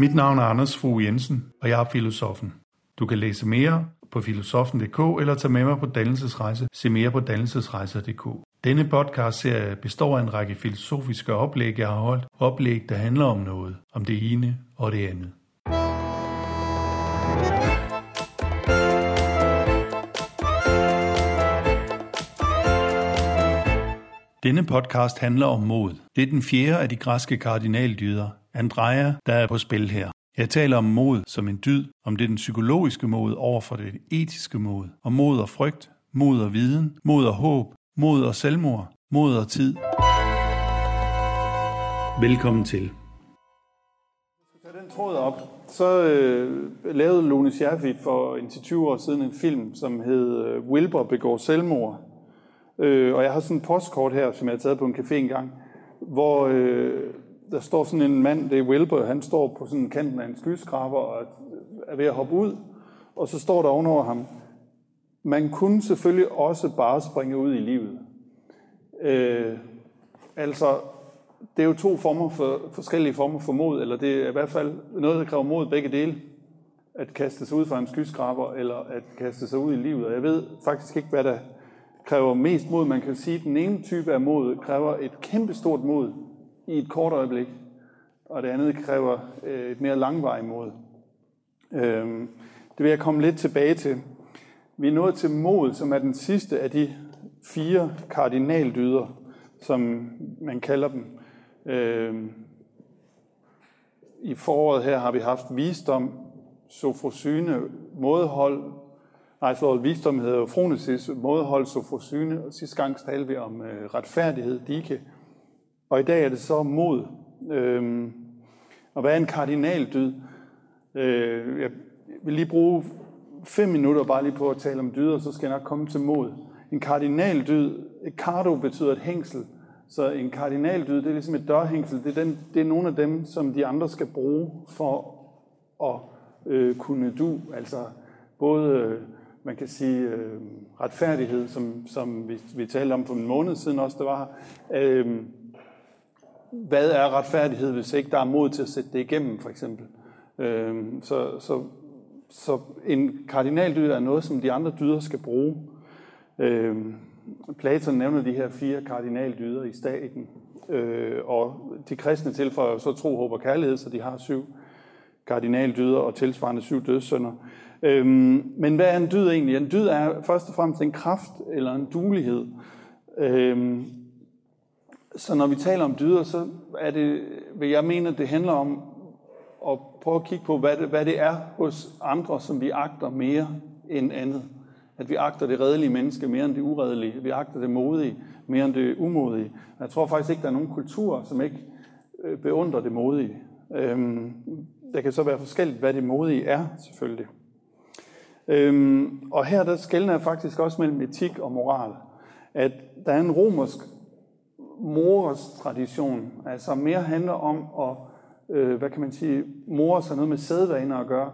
Mit navn er Anders Fogh Jensen, og jeg er filosofen. Du kan læse mere på filosofen.dk eller tage med mig på dannelsesrejse. Se mere på dannelsesrejser.dk. Denne podcast-serie består af en række filosofiske oplæg, jeg har holdt. Oplæg, der handler om noget. Om det ene og det andet. Denne podcast handler om mod. Det er den fjerde af de græske kardinaldyder, Andrea, der er på spil her. Jeg taler om mod som en dyd, om det den psykologiske mod over for det etiske mod, om mod og frygt, mod og viden, mod og håb, mod og selvmord, mod og tid. Velkommen til. Tag den tråd op. Så øh, lavede Lone Scherfi for en 20 år siden en film, som hed øh, Wilbur begår selvmord. Øh, og jeg har sådan en postkort her, som jeg har taget på en café engang, hvor øh, der står sådan en mand, det er Wilbur, han står på sådan kanten af en skyskraber og er ved at hoppe ud. Og så står der ovenover ham, man kunne selvfølgelig også bare springe ud i livet. Øh, altså, det er jo to former for, forskellige former for mod, eller det er i hvert fald noget, der kræver mod begge dele. At kaste sig ud fra en skyskraber, eller at kaste sig ud i livet. Og jeg ved faktisk ikke, hvad der kræver mest mod. Man kan sige, at den ene type af mod kræver et kæmpestort mod i et kort øjeblik, og det andet kræver øh, et mere langvarigt mod. Øhm, det vil jeg komme lidt tilbage til. Vi er nået til mod, som er den sidste af de fire kardinaldyder, som man kalder dem. Øhm, I foråret her har vi haft visdom, sofrosyne, mådehold, Nej, så visdom hedder fronesis, mådehold, sofrosyne, og sidste gang talte vi om øh, retfærdighed, dike. Og i dag er det så mod. Øhm, og hvad er en kardinaldyd? Øh, jeg vil lige bruge fem minutter bare lige på at tale om dyder, så skal jeg nok komme til mod. En kardinaldyd, et cardo betyder et hængsel, så en kardinaldyd, det er ligesom et dørhængsel. Det er, den, det er nogle af dem, som de andre skal bruge for at øh, kunne du. Altså både, øh, man kan sige, øh, retfærdighed, som, som vi, vi talte om for en måned siden også, der var øh, hvad er retfærdighed, hvis ikke der er mod til at sætte det igennem, for eksempel. Øh, så, så, så en kardinaldyd er noget, som de andre dyder skal bruge. Øh, Platon nævner de her fire kardinaldyder i staten, øh, og de kristne tilføjer så tro, håb og kærlighed, så de har syv kardinaldyder og tilsvarende syv dødssynder. Øhm, men hvad er en dyd egentlig? En dyd er først og fremmest en kraft eller en dulighed. Øhm, så når vi taler om dyder, så er det, vil jeg mene, at det handler om at prøve at kigge på, hvad det, hvad det er hos andre, som vi agter mere end andet. At vi agter det redelige menneske mere end det uredelige. Vi agter det modige mere end det umodige. Jeg tror faktisk ikke, der er nogen kultur, som ikke øh, beundrer det modige. Øhm, der kan så være forskelligt, hvad det modige er, selvfølgelig. Øhm, og her der skældner jeg faktisk også mellem etik og moral. At der er en romersk mors tradition, altså mere handler om at, øh, hvad kan man sige, mores har noget med sædvaner at gøre,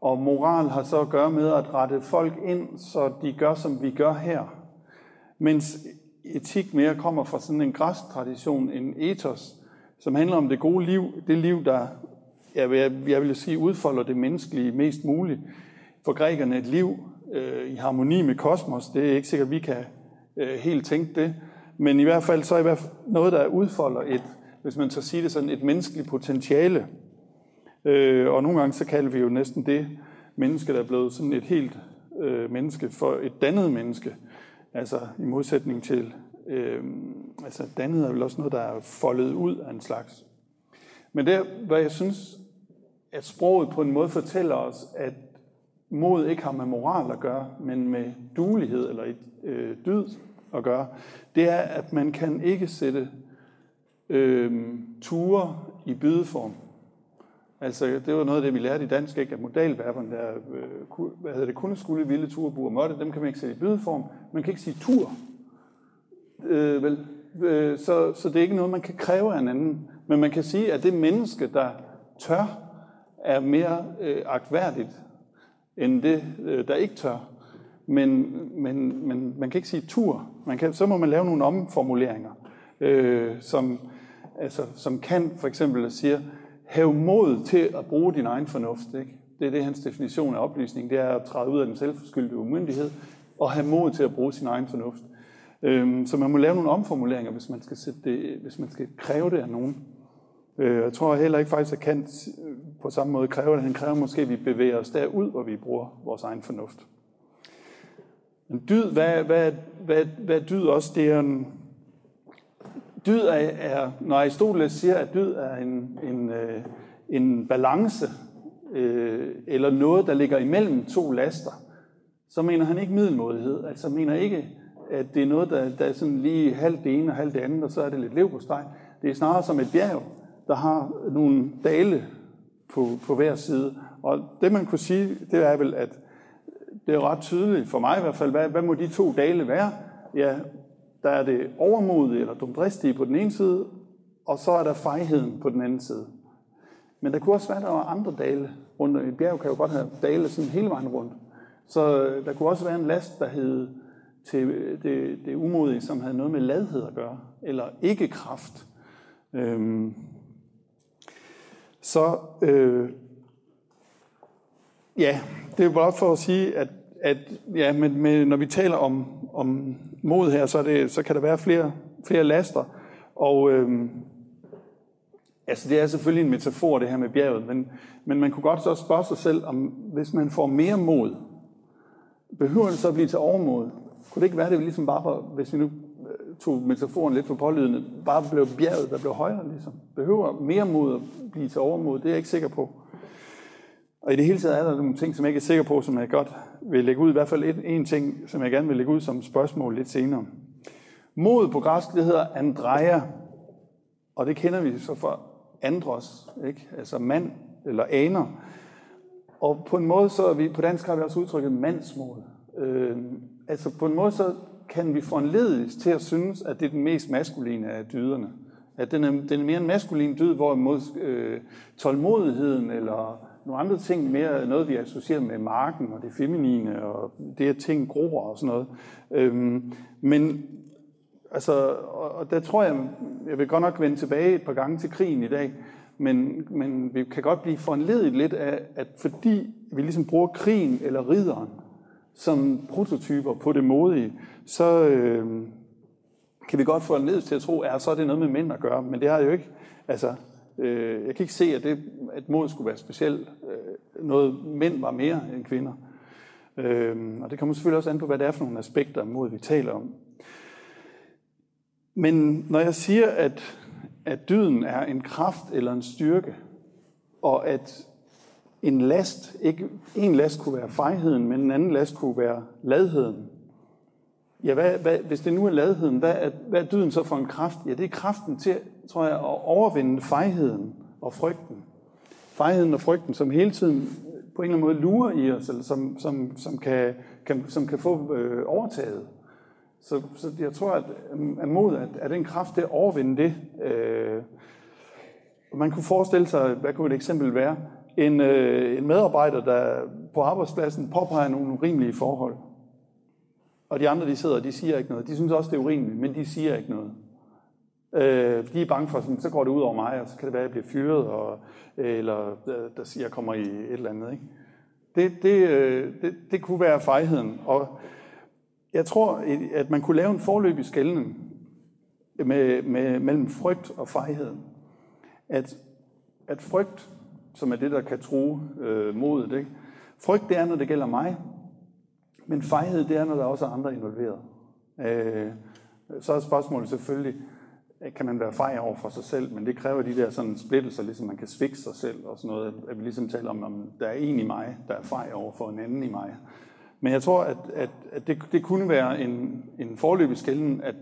og moral har så at gøre med at rette folk ind, så de gør, som vi gør her. Mens etik mere kommer fra sådan en græsk tradition, en ethos, som handler om det gode liv, det liv, der, jeg vil, jeg vil sige, udfolder det menneskelige mest muligt. For grækerne et liv øh, i harmoni med kosmos, det er ikke sikkert, vi kan øh, helt tænke det, men i hvert fald så er det noget, der udfolder et, hvis man så siger det sådan, et menneskeligt potentiale. Øh, og nogle gange så kalder vi jo næsten det menneske, der er blevet sådan et helt øh, menneske for et dannet menneske. Altså i modsætning til, øh, altså dannet er vel også noget, der er foldet ud af en slags. Men det, hvad jeg synes, at sproget på en måde fortæller os, at mod ikke har med moral at gøre, men med dulighed eller et øh, dyd at gøre, det er, at man kan ikke sætte øh, ture i bydeform. Altså, det var noget af det, vi lærte i dansk, ikke? at modalverberne, der øh, hvad hedder det, kunne skulle, ville, ture, bur, måtte, dem kan man ikke sætte i bydeform. Man kan ikke sige tur. Øh, vel? Øh, så, så det er ikke noget, man kan kræve af en anden. Men man kan sige, at det menneske, der tør, er mere øh, agtværdigt, end det, øh, der ikke tør. Men, men, men man kan ikke sige tur. Man kan, så må man lave nogle omformuleringer, øh, som, altså, som kan for eksempel sige, have mod til at bruge din egen fornuft. Ikke? Det er det, hans definition af oplysning, det er at træde ud af den selvforskyldte umyndighed og have mod til at bruge sin egen fornuft. Øh, så man må lave nogle omformuleringer, hvis man skal, sætte det, hvis man skal kræve det af nogen. Øh, jeg tror heller ikke faktisk, at Kant øh, på samme måde kræver det. Han kræver måske, at vi bevæger os derud, hvor vi bruger vores egen fornuft. Men dyd, hvad, hvad, hvad, hvad dyd også? Det er en, dyd er, er, når Aristoteles siger, at dyd er en, en, øh, en balance, øh, eller noget, der ligger imellem to laster, så mener han ikke middelmådighed. Altså mener ikke, at det er noget, der, der er sådan lige halvt det ene og halvt det andet, og så er det lidt lev på steg. Det er snarere som et bjerg, der har nogle dale på, på hver side. Og det man kunne sige, det er vel, at det er ret tydeligt, for mig i hvert fald, hvad, hvad må de to dale være? Ja, der er det overmodige eller dumdristige på den ene side, og så er der fejheden på den anden side. Men der kunne også være, der var andre dale rundt. Et bjerg kan jo godt have dale sådan hele vejen rundt. Så øh, der kunne også være en last, der hed til øh, det, det umodige, som havde noget med ladhed at gøre, eller ikke kraft. Øhm, så øh, ja, det er bare for at sige, at, at ja, men, men når vi taler om, om mod her, så, er det, så kan der være flere, flere laster. Og øhm, altså, det er selvfølgelig en metafor, det her med bjerget, men, men man kunne godt så spørge sig selv, om hvis man får mere mod, behøver det så at blive til overmod? Kunne det ikke være, det ligesom bare for, hvis vi nu øh, tog metaforen lidt for pålydende, bare blev bjerget, der blev højere ligesom? Behøver mere mod at blive til overmod? Det er jeg ikke sikker på. Og i det hele taget er der nogle ting, som jeg ikke er sikker på, som jeg godt vil lægge ud. I hvert fald et, en ting, som jeg gerne vil lægge ud som spørgsmål lidt senere. Mod på græsk, det hedder andreia, og det kender vi så fra andros, ikke? altså mand eller aner. Og på en måde, så vi, på dansk har vi også udtrykket mandsmod. Øh, altså på en måde, så kan vi foranledes til at synes, at det er den mest maskuline af dyderne. At den er, den er mere en maskulin dyd, hvorimod øh, tålmodigheden eller nogle andre ting, mere noget vi associerer med marken og det feminine, og det at ting gror og sådan noget. Øhm, men altså, og der tror jeg, jeg vil godt nok vende tilbage et par gange til krigen i dag, men, men vi kan godt blive foranledet lidt af, at fordi vi ligesom bruger krigen eller ridderen som prototyper på det modige, så øh, kan vi godt få en til at tro, at så er det noget med mænd at gøre, men det har jo ikke. Altså, øh, jeg kan ikke se, at, det, at mod skulle være specielt øh, noget, mænd var mere end kvinder. Øh, og det kommer selvfølgelig også an på, hvad det er for nogle aspekter af mod, vi taler om. Men når jeg siger, at at dyden er en kraft eller en styrke, og at en last, ikke en last kunne være fejheden, men en anden last kunne være ladheden. Ja, hvad, hvad, hvis det nu er ladheden, hvad er, hvad er dyden så for en kraft? Ja, det er kraften til, tror jeg, at overvinde fejheden og frygten. Fejheden og frygten, som hele tiden øh, på en eller anden måde lurer i os, eller som, som, som, kan, kan, som kan få øh, overtaget. Så, så jeg tror, at, øh, at mod at, at den kraft til at overvinde det. Øh, man kunne forestille sig, hvad kunne et eksempel være? En, øh, en medarbejder, der på arbejdspladsen påpeger nogle urimelige forhold. Og de andre, de sidder, de siger ikke noget. De synes også, det er urimeligt, men de siger ikke noget. Øh, de er bange for, sådan, så går det ud over mig, og så kan det være, at jeg bliver fyret, og, eller øh, der siger, jeg kommer i et eller andet. Ikke? Det, det, øh, det, det kunne være fejheden. Og jeg tror, at man kunne lave en forløbig skældning med, med, mellem frygt og fejhed. At, at frygt, som er det, der kan true øh, modet, ikke? frygt det er, når det gælder mig, men fejhed det er, når der også er andre involveret. Øh, så er spørgsmålet selvfølgelig, kan man være fej over for sig selv, men det kræver de der sådan splittelser, ligesom man kan svikse sig selv og sådan noget, at vi ligesom taler om, om der er en i mig, der er fej over for en anden i mig. Men jeg tror, at, at, at det, det kunne være en, en forløbig skælden, at,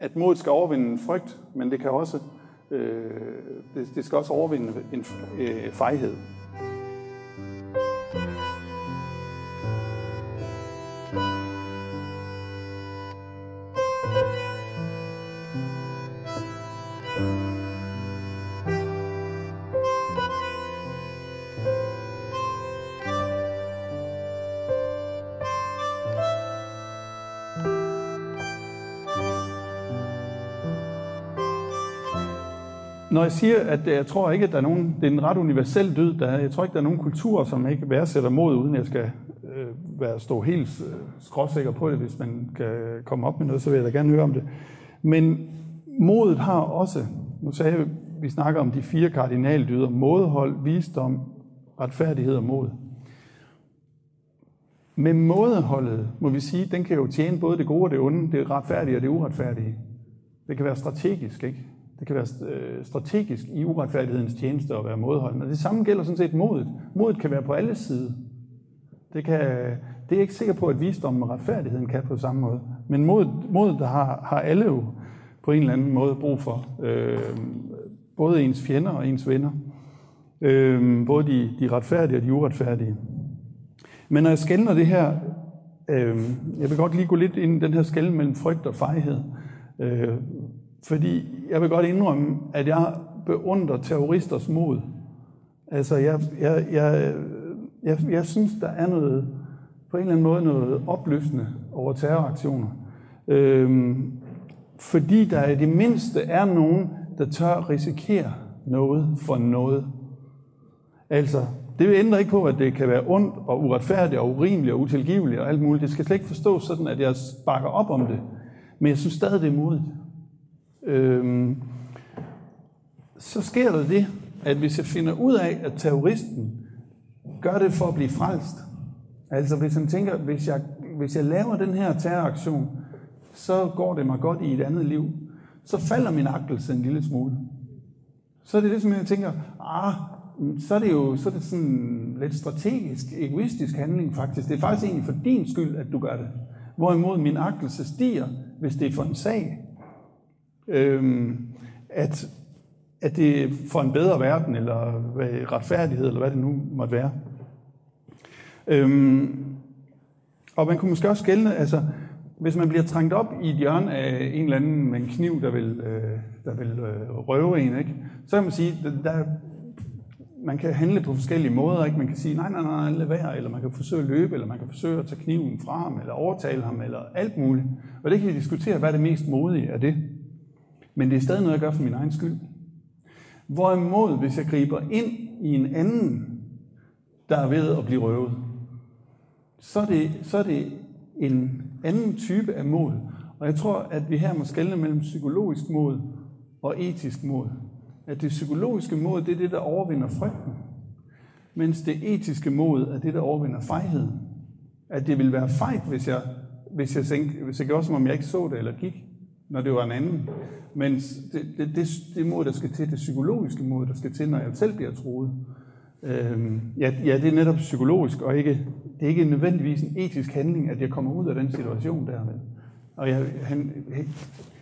at modet skal overvinde en frygt, men det kan også, øh, det, det skal også overvinde en øh, fejhed. Jeg siger, at øh, jeg tror ikke, at der er nogen, det er en ret universel død, der, jeg tror ikke, der er nogen kulturer, som ikke værdsætter mod, uden jeg skal øh, være stå helt øh, skråsikker på det, hvis man kan øh, komme op med noget, så vil jeg da gerne høre om det. Men modet har også, nu sagde jeg, vi snakker om de fire kardinaldyder, mådehold, visdom, retfærdighed og mod. Med mådeholdet, må vi sige, den kan jo tjene både det gode og det onde, det retfærdige og det uretfærdige. Det kan være strategisk, ikke? Det kan være øh, strategisk i uretfærdighedens tjeneste at være modholdende. Det samme gælder sådan set modet. Modet kan være på alle sider. Det, kan, det er ikke sikker på, at visdommen og retfærdigheden kan på samme måde. Men modet, modet der har, har alle jo på en eller anden måde brug for. Øh, både ens fjender og ens venner. Øh, både de, de retfærdige og de uretfærdige. Men når jeg skældner det her, øh, jeg vil godt lige gå lidt ind i den her skæld mellem frygt og fejhed. Øh, fordi jeg vil godt indrømme, at jeg beundrer terroristers mod. Altså, jeg, jeg, jeg, jeg, jeg synes, der er noget, på en eller anden måde noget opløftende over terroraktioner. Øhm, fordi der i det mindste er nogen, der tør risikere noget for noget. Altså, det ændrer ikke på, at det kan være ondt og uretfærdigt og urimeligt og utilgiveligt og alt muligt. Det skal slet ikke forstås sådan, at jeg bakker op om det. Men jeg synes stadig, det er modigt. Øhm, så sker der det, at hvis jeg finder ud af, at terroristen gør det for at blive frelst, altså hvis han tænker, hvis jeg, hvis jeg laver den her terroraktion, så går det mig godt i et andet liv, så falder min agtelse en lille smule. Så er det ligesom, som jeg tænker, ah, så er det jo så er det sådan lidt strategisk, egoistisk handling faktisk. Det er faktisk egentlig for din skyld, at du gør det. Hvorimod min agtelse stiger, hvis det er for en sag. Øhm, at, at det er for en bedre verden, eller retfærdighed, eller hvad det nu måtte være. Øhm, og man kunne måske også skælne, altså, hvis man bliver trængt op i et hjørne af en eller anden med en kniv, der vil, øh, der vil øh, røve en, ikke? så kan man sige, der, man kan handle på forskellige måder. Ikke? Man kan sige, nej, nej, nej, lad være, eller man kan forsøge at løbe, eller man kan forsøge at tage kniven fra ham, eller overtale ham, eller alt muligt. Og det kan vi diskutere, hvad er det mest modige af det. Men det er stadig noget, jeg gør for min egen skyld. Hvorimod, hvis jeg griber ind i en anden, der er ved at blive røvet, så er det, så er det en anden type af mod. Og jeg tror, at vi her må skelne mellem psykologisk mod og etisk mod. At det psykologiske mod, det er det, der overvinder frygten. Mens det etiske mod er det, der overvinder fejheden. At det vil være fejt, hvis jeg, hvis jeg, tænkte, hvis jeg gjorde, som om jeg ikke så det eller gik, når det var en anden. Men det, det, det, det mod, der skal til, det psykologiske mod, der skal til, når jeg selv bliver troet. øh, ja, ja, det er netop psykologisk, og ikke, det er ikke nødvendigvis en etisk handling, at jeg kommer ud af den situation dermed. Og jeg, han,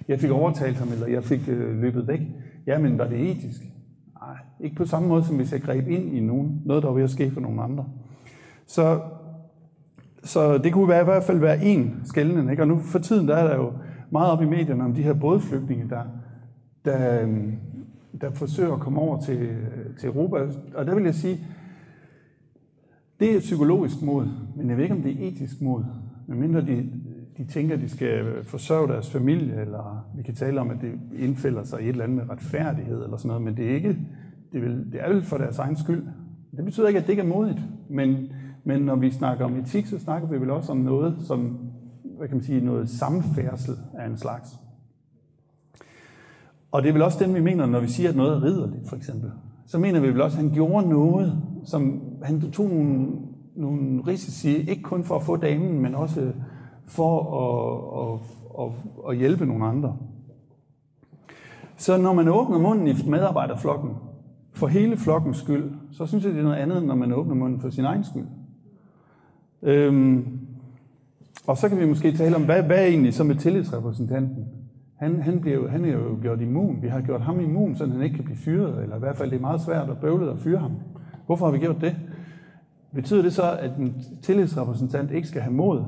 jeg fik overtalt ham, eller jeg fik øh, løbet væk. Jamen, var det etisk? Nej, ikke på samme måde, som hvis jeg greb ind i nogen, noget, der var ved at ske for nogle andre. Så, så det kunne være, i hvert fald være en skældende. Ikke? Og nu for tiden, der er der jo meget op i medierne om de her bådflygtninge, der, der, øhm, der forsøger at komme over til, til Europa. Og der vil jeg sige, det er psykologisk mod, men jeg ved ikke, om det er etisk mod. Medmindre de, de tænker, at de skal forsørge deres familie, eller vi kan tale om, at det indfælder sig i et eller andet med retfærdighed, eller sådan noget, men det er ikke, det, vil, det er vel for deres egen skyld. Det betyder ikke, at det ikke er modigt, men, men når vi snakker om etik, så snakker vi vel også om noget, som hvad kan man sige, noget samfærdsel af en slags. Og det er vel også den, vi mener, når vi siger, at noget er ridderligt, for eksempel. Så mener vi vel også, at han gjorde noget, som han tog nogle, nogle risici, ikke kun for at få damen, men også for at, at, at, at hjælpe nogle andre. Så når man åbner munden i medarbejderflokken, for hele flokkens skyld, så synes jeg, det er noget andet, når man åbner munden for sin egen skyld. Øhm, og så kan vi måske tale om, hvad, hvad er egentlig så med tillidsrepræsentanten? Han, han, bliver, han er jo gjort immun. Vi har gjort ham immun, så han ikke kan blive fyret, eller i hvert fald det er meget svært at bøvle at fyre ham. Hvorfor har vi gjort det? Betyder det så, at en tillidsrepræsentant ikke skal have mod?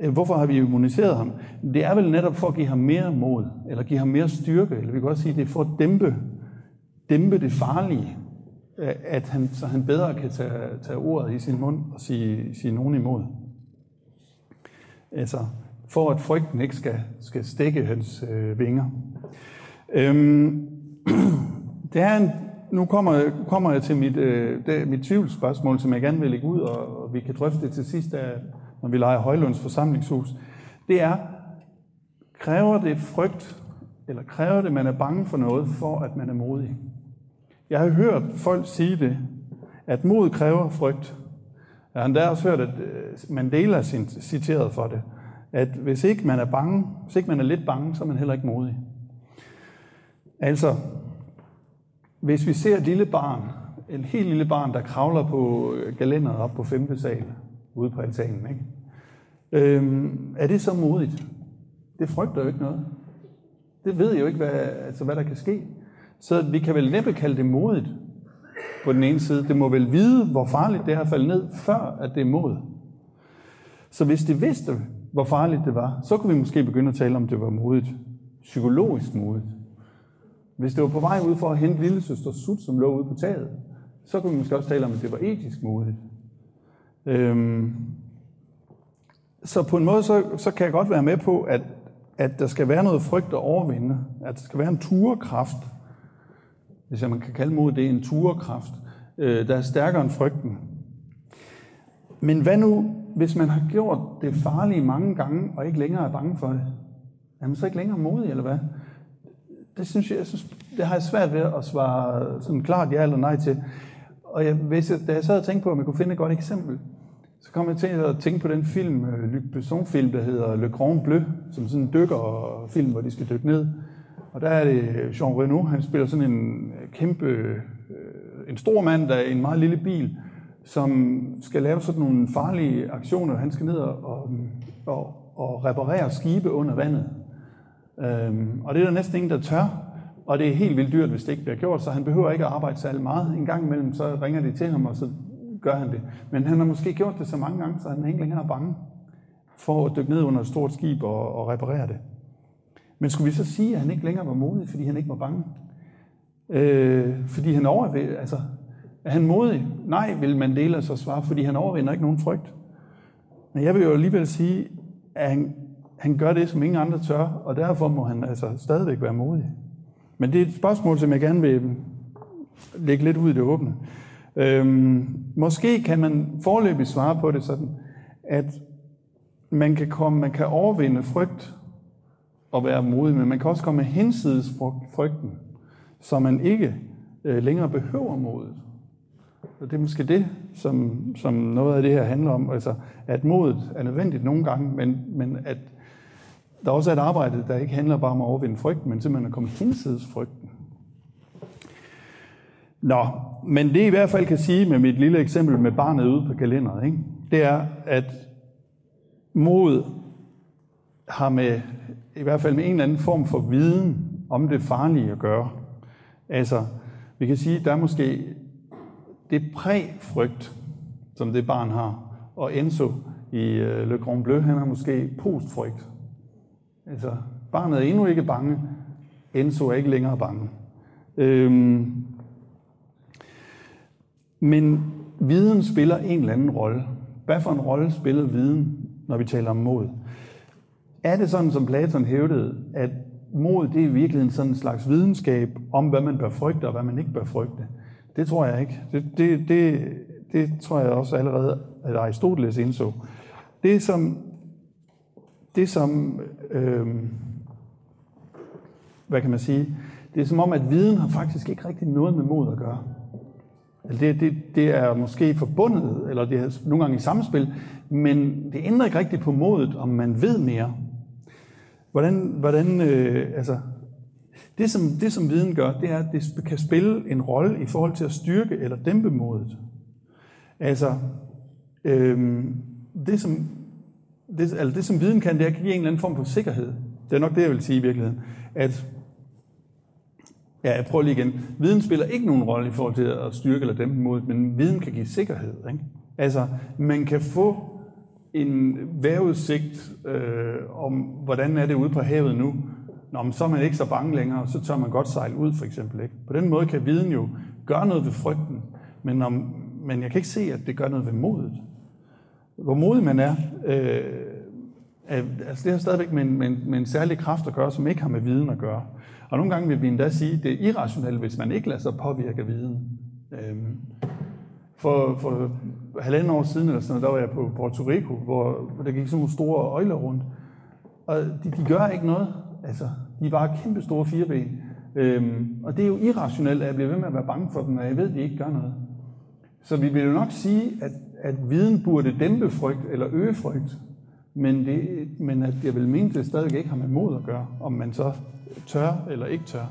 Øh, hvorfor har vi immuniseret ham? Det er vel netop for at give ham mere mod, eller give ham mere styrke, eller vi kan også sige, det er for at dæmpe, dæmpe det farlige, øh, at han, så han bedre kan tage, tage ordet i sin mund og sige, sige nogen imod. Altså, for at frygten ikke skal, skal stikke hans øh, vinger. Øhm, det er en, nu kommer, kommer jeg til mit, øh, det, mit tvivlsspørgsmål, som jeg gerne vil lægge ud, og, og vi kan drøfte det til sidst, af, når vi leger Højlunds forsamlingshus. Det er, kræver det frygt, eller kræver det, at man er bange for noget, for at man er modig? Jeg har hørt folk sige det, at mod kræver frygt. Jeg har endda også hørt, at øh, Mandela citeret for det, at hvis ikke man er bange, hvis ikke man er lidt bange, så er man heller ikke modig. Altså, hvis vi ser et lille barn, et helt lille barn, der kravler på øh, galenderet op på femte sal, ude på altanen, ikke? Øhm, er det så modigt? Det frygter jo ikke noget. Det ved jo ikke, hvad, altså, hvad der kan ske. Så vi kan vel næppe kalde det modigt på den ene side. Det må vel vide, hvor farligt det har faldet ned, før at det er mod. Så hvis de vidste, hvor farligt det var, så kunne vi måske begynde at tale om, det var modigt. Psykologisk modigt. Hvis det var på vej ud for at hente lille søster Sut, som lå ude på taget, så kunne vi måske også tale om, at det var etisk modigt. Øhm, så på en måde, så, så kan jeg godt være med på, at, at der skal være noget frygt at overvinde. At der skal være en turekraft, hvis man kan kalde mod det en turekraft, øh, der er stærkere end frygten. Men hvad nu, hvis man har gjort det farlige mange gange, og ikke længere er bange for det? Er man så ikke længere modig, eller hvad? Det synes jeg, jeg synes, det har jeg svært ved at svare sådan klart ja eller nej til. Og jeg, hvis jeg, da jeg sad og tænkte på, om jeg kunne finde et godt eksempel, så kom jeg til at tænke på den film, øh, Luc Besson-film, der hedder Le Grand Bleu, som sådan en dykkerfilm, hvor de skal dykke ned. Og der er det Jean Reno, han spiller sådan en øh, kæmpe, øh, en stor mand, der er i en meget lille bil, som skal lave sådan nogle farlige aktioner. Han skal ned og, og, og reparere skibe under vandet. Øhm, og det er der næsten ingen, der tør. Og det er helt vildt dyrt, hvis det ikke bliver gjort, så han behøver ikke at arbejde særlig meget. En gang imellem, så ringer de til ham, og så gør han det. Men han har måske gjort det så mange gange, så han ikke længere er bange for at dykke ned under et stort skib og, og reparere det. Men skulle vi så sige, at han ikke længere var modig, fordi han ikke var bange? Øh, fordi han overvinder, altså, er han modig? Nej, vil Mandela så svare, fordi han overvinder ikke nogen frygt. Men jeg vil jo alligevel sige, at han, han gør det, som ingen andre tør, og derfor må han altså stadigvæk være modig. Men det er et spørgsmål, som jeg gerne vil lægge lidt ud i det åbne. Øhm, måske kan man forløbig svare på det sådan, at man kan, komme, man kan overvinde frygt og være modig, men man kan også komme hinsides frygten, så man ikke øh, længere behøver modet. Og det er måske det, som, som noget af det her handler om, altså at modet er nødvendigt nogle gange, men, men at der også er et arbejde, der ikke handler bare om at overvinde frygten, men simpelthen at komme hinsides frygten. Nå, men det i hvert fald kan sige med mit lille eksempel med barnet ude på kalenderet, ikke? det er, at mod har med, i hvert fald med en eller anden form for viden om det farlige at gøre. Altså, vi kan sige, at der er måske det præfrygt, som det barn har, og Enzo i øh, Le Grand Bleu, han har måske postfrygt. Altså, barnet er endnu ikke bange, Enzo er ikke længere bange. Øhm, men viden spiller en eller anden rolle. Hvad for en rolle spiller viden, når vi taler om mod? Er det sådan, som Platon hævdede, at mod det er i virkeligheden sådan en slags videnskab om, hvad man bør frygte og hvad man ikke bør frygte? Det tror jeg ikke. Det, det, det, det tror jeg også allerede, at Aristoteles indså. Det som, det som øh, hvad kan man sige, det er som om, at viden har faktisk ikke rigtig noget med mod at gøre. Altså, det, det, det er måske forbundet, eller det er nogle gange i samspil, men det ændrer ikke rigtigt på modet, om man ved mere. Hvordan, hvordan øh, altså, det som, det som viden gør, det er, at det kan spille en rolle i forhold til at styrke eller dæmpe modet. Altså, øh, det, som, det, altså det som viden kan, det er at give en eller anden form for sikkerhed. Det er nok det, jeg vil sige i virkeligheden. At Ja, jeg prøver lige igen. Viden spiller ikke nogen rolle i forhold til at styrke eller dæmpe modet, men viden kan give sikkerhed. Ikke? Altså, man kan få en vejrudsigt øh, om, hvordan er det ude på havet nu. Nå, men så er man ikke så bange længere, så tør man godt sejle ud, for eksempel. Ikke? På den måde kan viden jo gøre noget ved frygten, men, om, men jeg kan ikke se, at det gør noget ved modet. Hvor modig man er, øh, Altså det har stadigvæk med en, med, en, med en særlig kraft at gøre, som ikke har med viden at gøre. Og nogle gange vil vi endda sige, at det er irrationelt, hvis man ikke lader sig påvirke af viden. Øh, for, for halvanden år siden, eller sådan noget, der var jeg på Puerto Rico, hvor, hvor der gik sådan nogle store øjler rundt. Og de, de gør ikke noget. Altså, de er bare kæmpe store fireben. Øhm, og det er jo irrationelt, at jeg bliver ved med at være bange for dem, når jeg ved, at de ikke gør noget. Så vi vil jo nok sige, at, at viden burde dæmpe frygt eller øge frygt, men, det, men at jeg vil mene, at det stadig ikke har med mod at gøre, om man så tør eller ikke tør.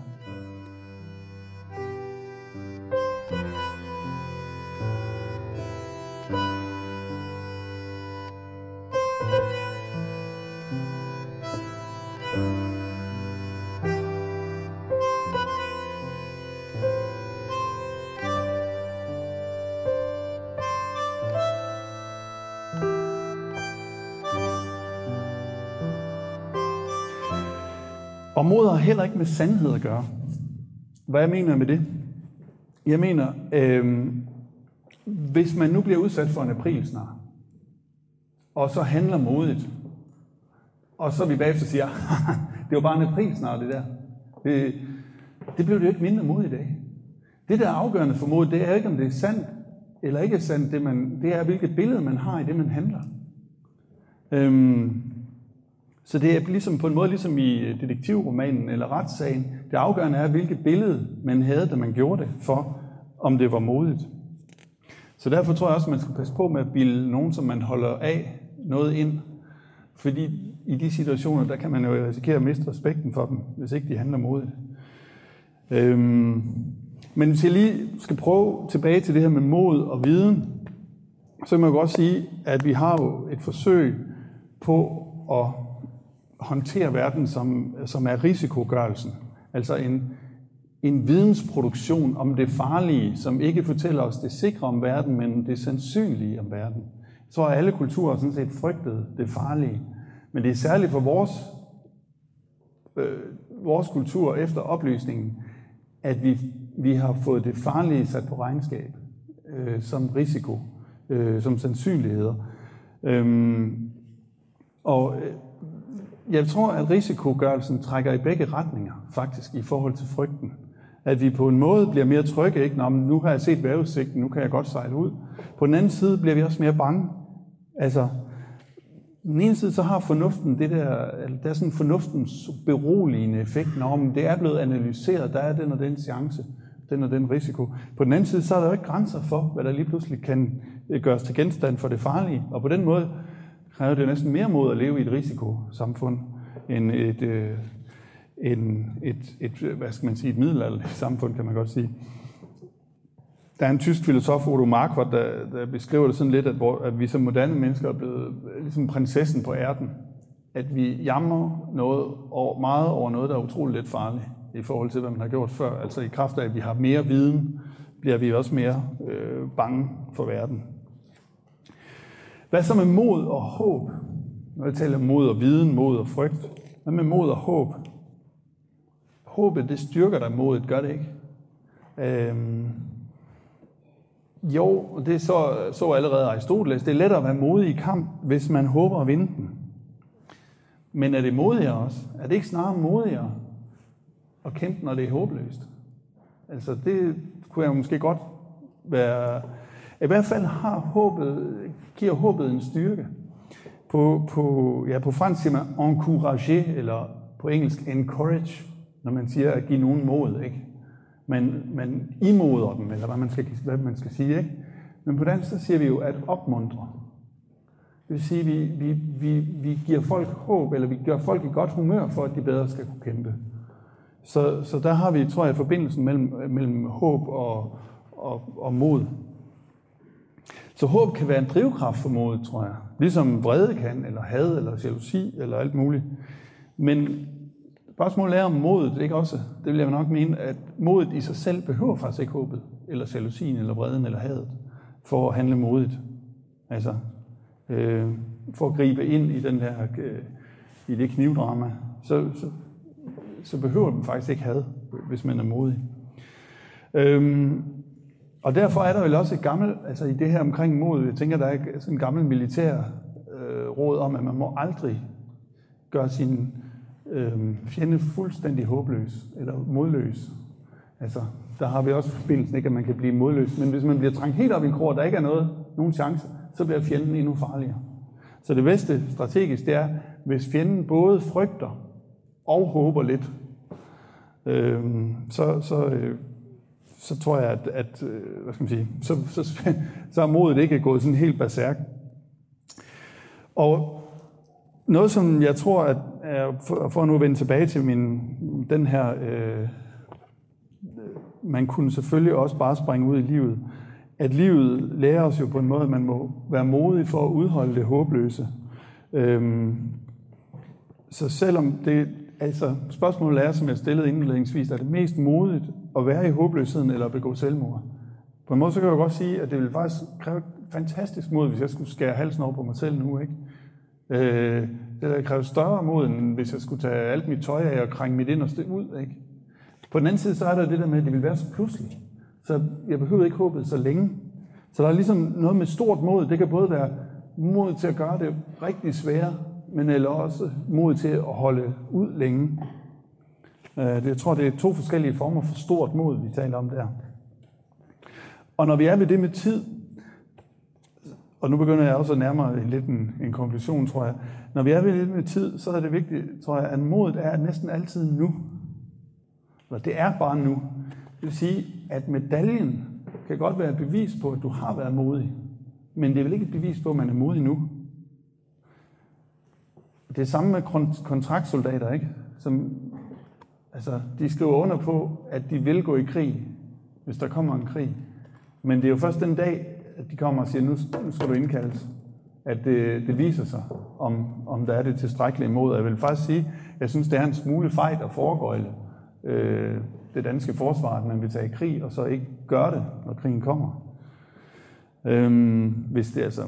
Og har heller ikke med sandhed at gøre. Hvad jeg mener med det? Jeg mener, øh, hvis man nu bliver udsat for en aprilsnar, og så handler modigt, og så vi bagefter siger, det var bare en aprilsnar det der. Det, det blev det jo ikke mindre mod i dag. Det, der er afgørende for mod, det er ikke, om det er sandt eller ikke er sandt. Det, man, det er, hvilket billede man har i det, man handler. Øhm, så det er ligesom på en måde ligesom i øh, detektivromanen eller retssagen. Det afgørende er, hvilket billede man havde, da man gjorde det, for om det var modigt. Så derfor tror jeg også, at man skal passe på med at bilde nogen, som man holder af, noget ind. Fordi i de situationer, der kan man jo risikere at miste respekten for dem, hvis ikke de handler modigt. Øhm, men hvis jeg lige skal prøve tilbage til det her med mod og viden, så kan man godt sige, at vi har jo et forsøg på at håndtere verden, som, som er risikogørelsen. Altså en, en vidensproduktion om det farlige, som ikke fortæller os det sikre om verden, men det sandsynlige om verden. Jeg tror, at alle kulturer sådan set frygtede det farlige. Men det er særligt for vores, øh, vores kultur efter oplysningen, at vi, vi har fået det farlige sat på regnskab øh, som risiko, øh, som sandsynligheder. Øhm, og øh, jeg tror, at risikogørelsen trækker i begge retninger, faktisk, i forhold til frygten. At vi på en måde bliver mere trygge, ikke? Nå, nu har jeg set vejrudsigten, nu kan jeg godt sejle ud. På den anden side bliver vi også mere bange. Altså, den ene side så har fornuften det der, der er sådan fornuftens beroligende effekt, når det er blevet analyseret, der er den og den chance, den og den risiko. På den anden side, så er der jo ikke grænser for, hvad der lige pludselig kan øh, gøres til genstand for det farlige. Og på den måde kræver det næsten mere mod at leve i et risikosamfund, end et, øh, en, et, et, hvad skal man sige, et middelalderligt samfund, kan man godt sige. Der er en tysk filosof, Odo Marquardt, der, der beskriver det sådan lidt, at, hvor, at vi som moderne mennesker er blevet øh, ligesom prinsessen på ærten. At vi jammer noget over, meget over noget, der er utroligt lidt farligt i forhold til, hvad man har gjort før. Altså i kraft af, at vi har mere viden, bliver vi også mere øh, bange for verden. Hvad så med mod og håb? Når jeg taler om mod og viden, mod og frygt. Hvad med mod og håb? Håbet, det styrker dig modet, gør det ikke? Øhm, jo, det så, så allerede Aristoteles. Det er lettere at være modig i kamp, hvis man håber at vinde den. Men er det modigere også? Er det ikke snarere modigere at kæmpe, når det er håbløst? Altså, det kunne jeg måske godt være... I hvert fald har håbet, giver håbet en styrke. På, på, ja, på fransk siger man encourager, eller på engelsk encourage, når man siger at give nogen mod. Ikke? Man, man imoder dem, eller hvad man skal, hvad man skal sige. Ikke? Men på dansk så siger vi jo at opmuntre. Det vil sige, at vi, vi, vi, vi giver folk håb, eller vi gør folk i godt humør for, at de bedre skal kunne kæmpe. Så, så der har vi, tror jeg, forbindelsen mellem, mellem håb og, og, og mod. Så håb kan være en drivkraft for modet, tror jeg. Ligesom vrede kan, eller had, eller jalousi, eller alt muligt. Men spørgsmålet er om modet, ikke også? Det vil jeg nok mene, at modet i sig selv behøver faktisk ikke håbet, eller jalousien, eller vreden, eller hadet, for at handle modigt. Altså, øh, for at gribe ind i den der, øh, i det knivdrama, så, så, så behøver man faktisk ikke had, hvis man er modig. Øhm, og derfor er der vel også et gammelt, altså i det her omkring mod, jeg tænker, der er sådan en gammel militær øh, råd om, at man må aldrig gøre sin øh, fjende fuldstændig håbløs eller modløs. Altså, der har vi også forbindelsen, ikke, at man kan blive modløs. Men hvis man bliver trængt helt op i en krog, og der ikke er noget, nogen chance, så bliver fjenden endnu farligere. Så det bedste strategisk, det er, hvis fjenden både frygter og håber lidt, øh, så, så, øh, så tror jeg, at, at øh, hvad skal man sige, så, så, så er modet ikke gået sådan helt berserk. Og noget, som jeg tror, at for, for at nu vende tilbage til min, den her, øh, øh, man kunne selvfølgelig også bare springe ud i livet, at livet lærer os jo på en måde, at man må være modig for at udholde det håbløse. Øhm, så selvom det, altså spørgsmålet er, som jeg stillede indledningsvis, er det mest modigt at være i håbløsheden eller at begå selvmord? På en måde så kan jeg godt sige, at det ville faktisk kræve fantastisk mod, hvis jeg skulle skære halsen over på mig selv nu, ikke? Øh, det ville kræve større mod, end hvis jeg skulle tage alt mit tøj af og krænge mit inderste ud, ikke? På den anden side, så er der det der med, at det vil være så pludseligt. Så jeg behøver ikke håbet så længe. Så der er ligesom noget med stort mod. Det kan både være mod til at gøre det rigtig svære, men eller også mod til at holde ud længe. Øh, jeg tror, det er to forskellige former for stort mod, vi taler om der. Og når vi er ved det med tid, og nu begynder jeg også at nærme lidt en, en konklusion, tror jeg. Når vi er ved det med tid, så er det vigtigt, tror jeg, at modet er næsten altid nu. Eller det er bare nu. Det vil sige, at medaljen kan godt være et bevis på, at du har været modig. Men det er vel ikke et bevis på, at man er modig nu. Det er samme med kontraktsoldater, ikke? Som, altså, de skriver under på, at de vil gå i krig, hvis der kommer en krig. Men det er jo først den dag, at de kommer og siger, nu, nu skal du indkaldes, at det, det viser sig, om, om der er det tilstrækkelige mod. Jeg vil faktisk sige, jeg synes, det er en smule fejt at foregøjle øh, det danske forsvar, at man vil tage i krig, og så ikke gøre det, når krigen kommer. Øhm, hvis det altså,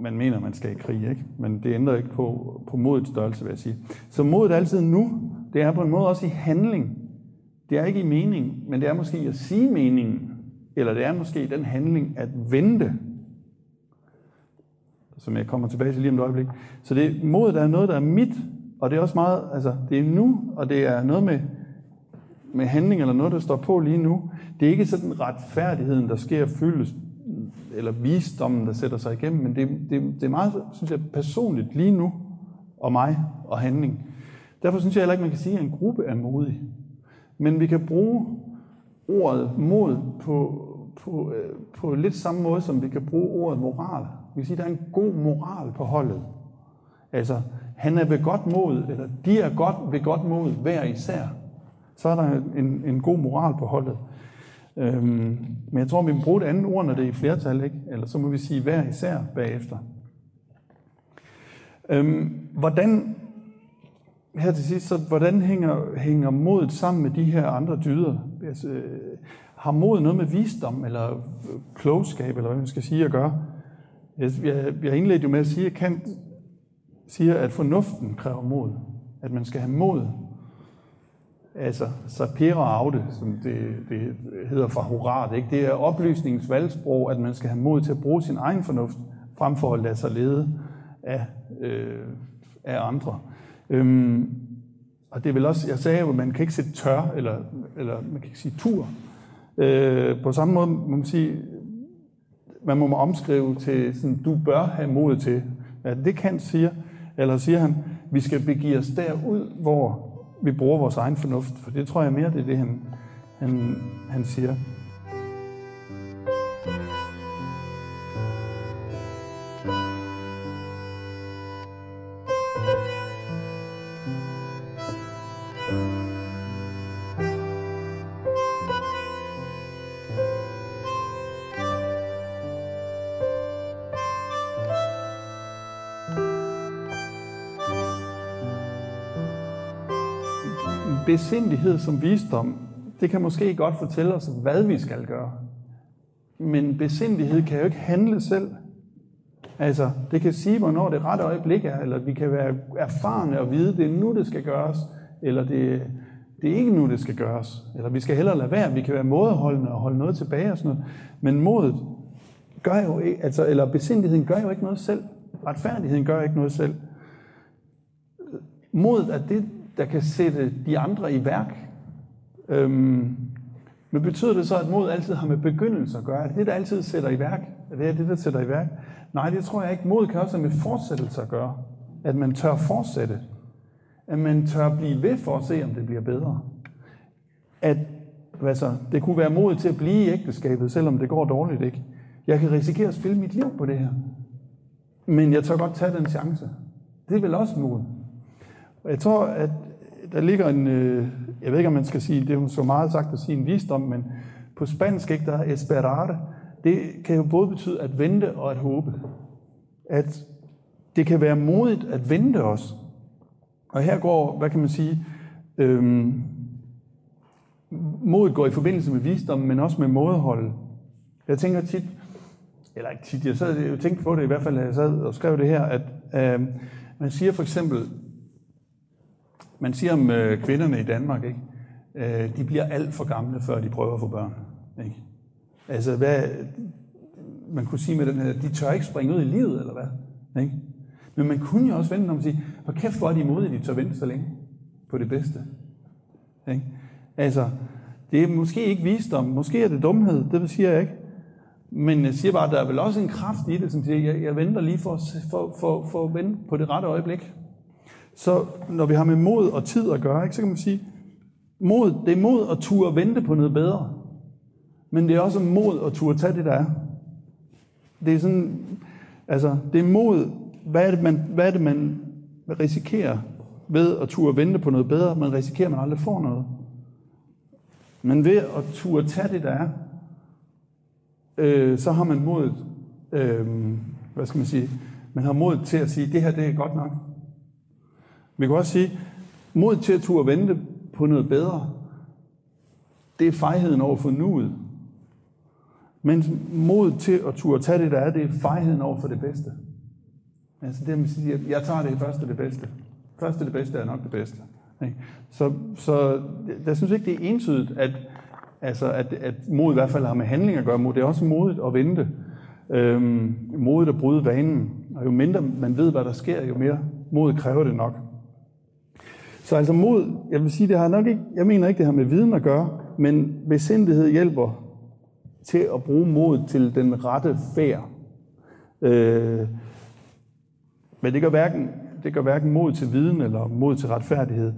man mener, man skal i krig, ikke? men det ændrer ikke på, på modets størrelse, vil jeg sige. Så modet er altid nu. Det er på en måde også i handling. Det er ikke i mening, men det er måske at sige meningen, eller det er måske den handling at vente, som jeg kommer tilbage til lige om et øjeblik. Så det, modet er noget, der er mit, og det er også meget, altså det er nu, og det er noget med med handling eller noget, der står på lige nu. Det er ikke sådan retfærdigheden, der sker fyldes, eller visdommen, der sætter sig igennem, men det, det, det er meget, synes jeg, personligt lige nu, og mig og handling. Derfor synes jeg heller ikke, man kan sige, at en gruppe er modig. Men vi kan bruge ordet mod på, på, øh, på lidt samme måde, som vi kan bruge ordet moral. Vi kan sige, at der er en god moral på holdet. Altså, han er ved godt mod, eller de er godt ved godt mod hver især så er der en, en god moral på holdet. Øhm, men jeg tror, vi må bruge det andet ord, når det er i flertal, ikke? eller så må vi sige hver især bagefter. Øhm, hvordan, her til sidst, så hvordan hænger, hænger modet sammen med de her andre dyder? Altså, øh, har mod noget med visdom eller øh, klogskab, eller hvad man skal sige at gøre? Jeg, jeg, jeg indledte jo med at sige, at Kant siger, at fornuften kræver mod. At man skal have mod altså sapere aude, som det, det hedder fra Horat. Ikke? Det er oplysningens valgsprog, at man skal have mod til at bruge sin egen fornuft, frem for at lade sig lede af, øh, af andre. Øhm, og det er vel også, jeg sagde jo, at man kan ikke sætte tør, eller, eller man kan ikke sige tur. Øh, på samme måde må man sige, man må omskrive til, sådan, du bør have mod til. Ja, det kan siger, eller siger han, vi skal begive os derud, hvor vi bruger vores egen fornuft, for det tror jeg mere, det er det, han, han, han siger. Besindighed som visdom, det kan måske godt fortælle os, hvad vi skal gøre. Men besindighed kan jo ikke handle selv. Altså, det kan sige, hvornår det rette øjeblik er, eller vi kan være erfarne og vide, det er nu, det skal gøres, eller det, det er ikke nu, det skal gøres. Eller vi skal hellere lade være, vi kan være mådeholdende og holde noget tilbage og sådan noget. Men modet gør jo ikke, altså, eller besindigheden gør jo ikke noget selv. Retfærdigheden gør ikke noget selv Modet er det, der kan sætte de andre i værk. Øhm, men betyder det så, at mod altid har med begyndelse at gøre? Er det det, der altid sætter i værk? Er det det, der sætter i værk? Nej, det tror jeg ikke. Mod kan også have med fortsættelse at gøre. At man tør fortsætte. At man tør blive ved for at se, om det bliver bedre. At hvad så, det kunne være mod til at blive i ægteskabet, selvom det går dårligt, ikke? Jeg kan risikere at spille mit liv på det her. Men jeg tør godt tage den chance. Det er vel også mod. Og jeg tror, at der ligger en, øh, jeg ved ikke, om man skal sige, det er jo så meget sagt at sige en visdom, men på spansk, ikke, der er esperare, det kan jo både betyde at vente og at håbe. At det kan være modigt at vente os. Og her går, hvad kan man sige, øhm, modet går i forbindelse med visdom, men også med mådehold. Jeg tænker tit, eller ikke tit, jeg sad jeg tænkte på det i hvert fald, da jeg sad og skrev det her, at øh, man siger for eksempel, man siger om øh, kvinderne i Danmark, ikke? Øh, de bliver alt for gamle, før de prøver at få børn. Ikke? Altså, hvad, man kunne sige med den her, de tør ikke springe ud i livet, eller hvad? Ikke? Men man kunne jo også vente om at sige, hvor kæft hvor er de modige, de tør vente så længe på det bedste. Ikke? Altså, det er måske ikke visdom, måske er det dumhed, det siger jeg ikke. Men jeg siger bare, at der er vel også en kraft i det, som siger, jeg, jeg venter lige for, for, for, for at vente på det rette øjeblik. Så når vi har med mod og tid at gøre, ikke, så kan man sige, mod, det er mod at turde vente på noget bedre. Men det er også mod at turde tage det, der er. Det er sådan, altså, det er mod, hvad er det, man, hvad er det, man risikerer ved at turde vente på noget bedre? Man risikerer, at man aldrig får noget. Men ved at turde tage det, der er, øh, så har man mod, øh, hvad skal man sige, man har mod til at sige, det her det er godt nok. Vi kan også sige, mod til at turde vente på noget bedre, det er fejheden over for nuet. Men mod til at turde tage det, der er, det er fejheden over for det bedste. Altså det, man siger, jeg tager det første det bedste. Første det bedste er nok det bedste. Så, så jeg synes ikke, det er entydigt, at, altså, at, at mod i hvert fald har med handling at gøre. Mod, det er også modigt at vente. Øhm, modigt at bryde vanen. Og jo mindre man ved, hvad der sker, jo mere mod kræver det nok. Så altså mod, jeg vil sige, det har nok ikke, jeg mener ikke, det har med viden at gøre, men besindighed hjælper til at bruge mod til den rette færd. Øh, men det gør, hverken, det gør hverken mod til viden eller mod til retfærdighed.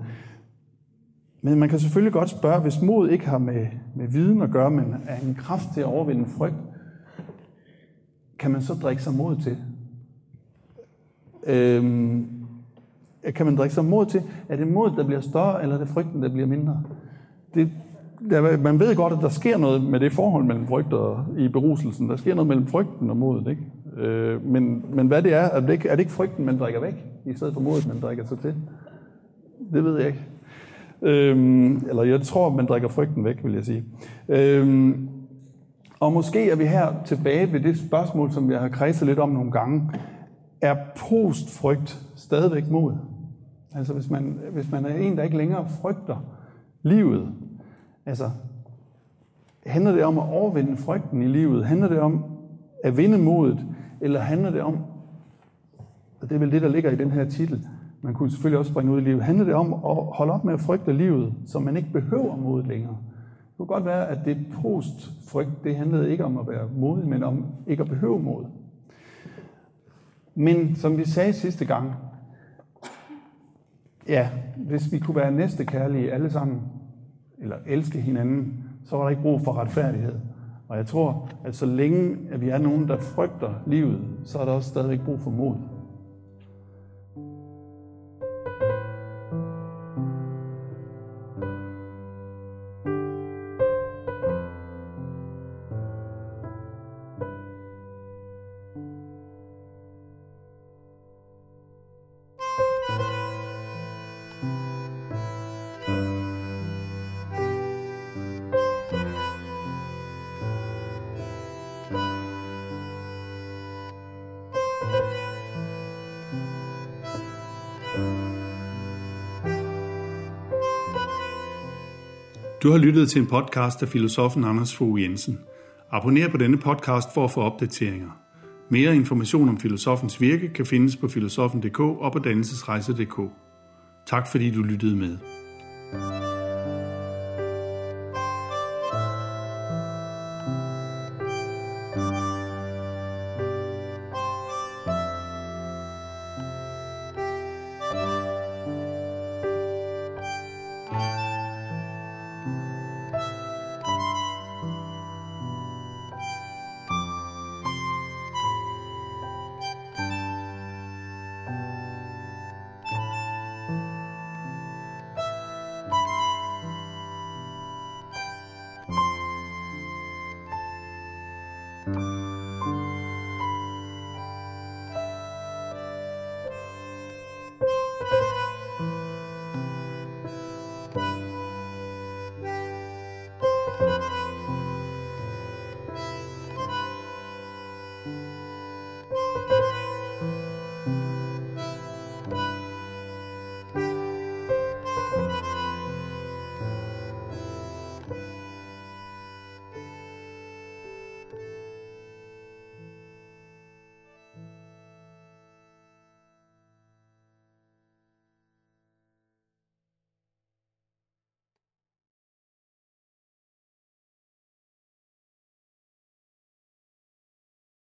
Men man kan selvfølgelig godt spørge, hvis mod ikke har med, med viden at gøre, men er en kraft til at overvinde frygt, kan man så drikke sig mod til? Øhm, kan man drikke sig mod til? Er det mod, der bliver større, eller er det frygten, der bliver mindre? Det, der, man ved godt, at der sker noget med det forhold mellem frygt og i beruselsen. Der sker noget mellem frygten og modet, ikke? Øh, men, men hvad det er, er det, ikke, er det ikke frygten, man drikker væk, i stedet for modet, man drikker sig til? Det ved jeg ikke. Øhm, eller jeg tror, man drikker frygten væk, vil jeg sige. Øhm, og måske er vi her tilbage ved det spørgsmål, som jeg har kredset lidt om nogle gange. Er postfrygt stadigvæk mod? Altså hvis man, hvis man er en, der ikke længere frygter livet, altså handler det om at overvinde frygten i livet? Handler det om at vinde modet? Eller handler det om, og det er vel det, der ligger i den her titel, man kunne selvfølgelig også springe ud i livet, handler det om at holde op med at frygte livet, så man ikke behøver modet længere. Det kunne godt være, at det postfrygt, det handlede ikke om at være modig, men om ikke at behøve mod. Men som vi sagde sidste gang, ja, hvis vi kunne være næste kærlige alle sammen, eller elske hinanden, så var der ikke brug for retfærdighed. Og jeg tror, at så længe at vi er nogen, der frygter livet, så er der også stadigvæk brug for mod. Du har lyttet til en podcast af filosofen Anders Fogh Jensen. Abonner på denne podcast for at få opdateringer. Mere information om filosofens virke kan findes på filosofen.dk og på dannelsesrejse.dk. Tak fordi du lyttede med. thank you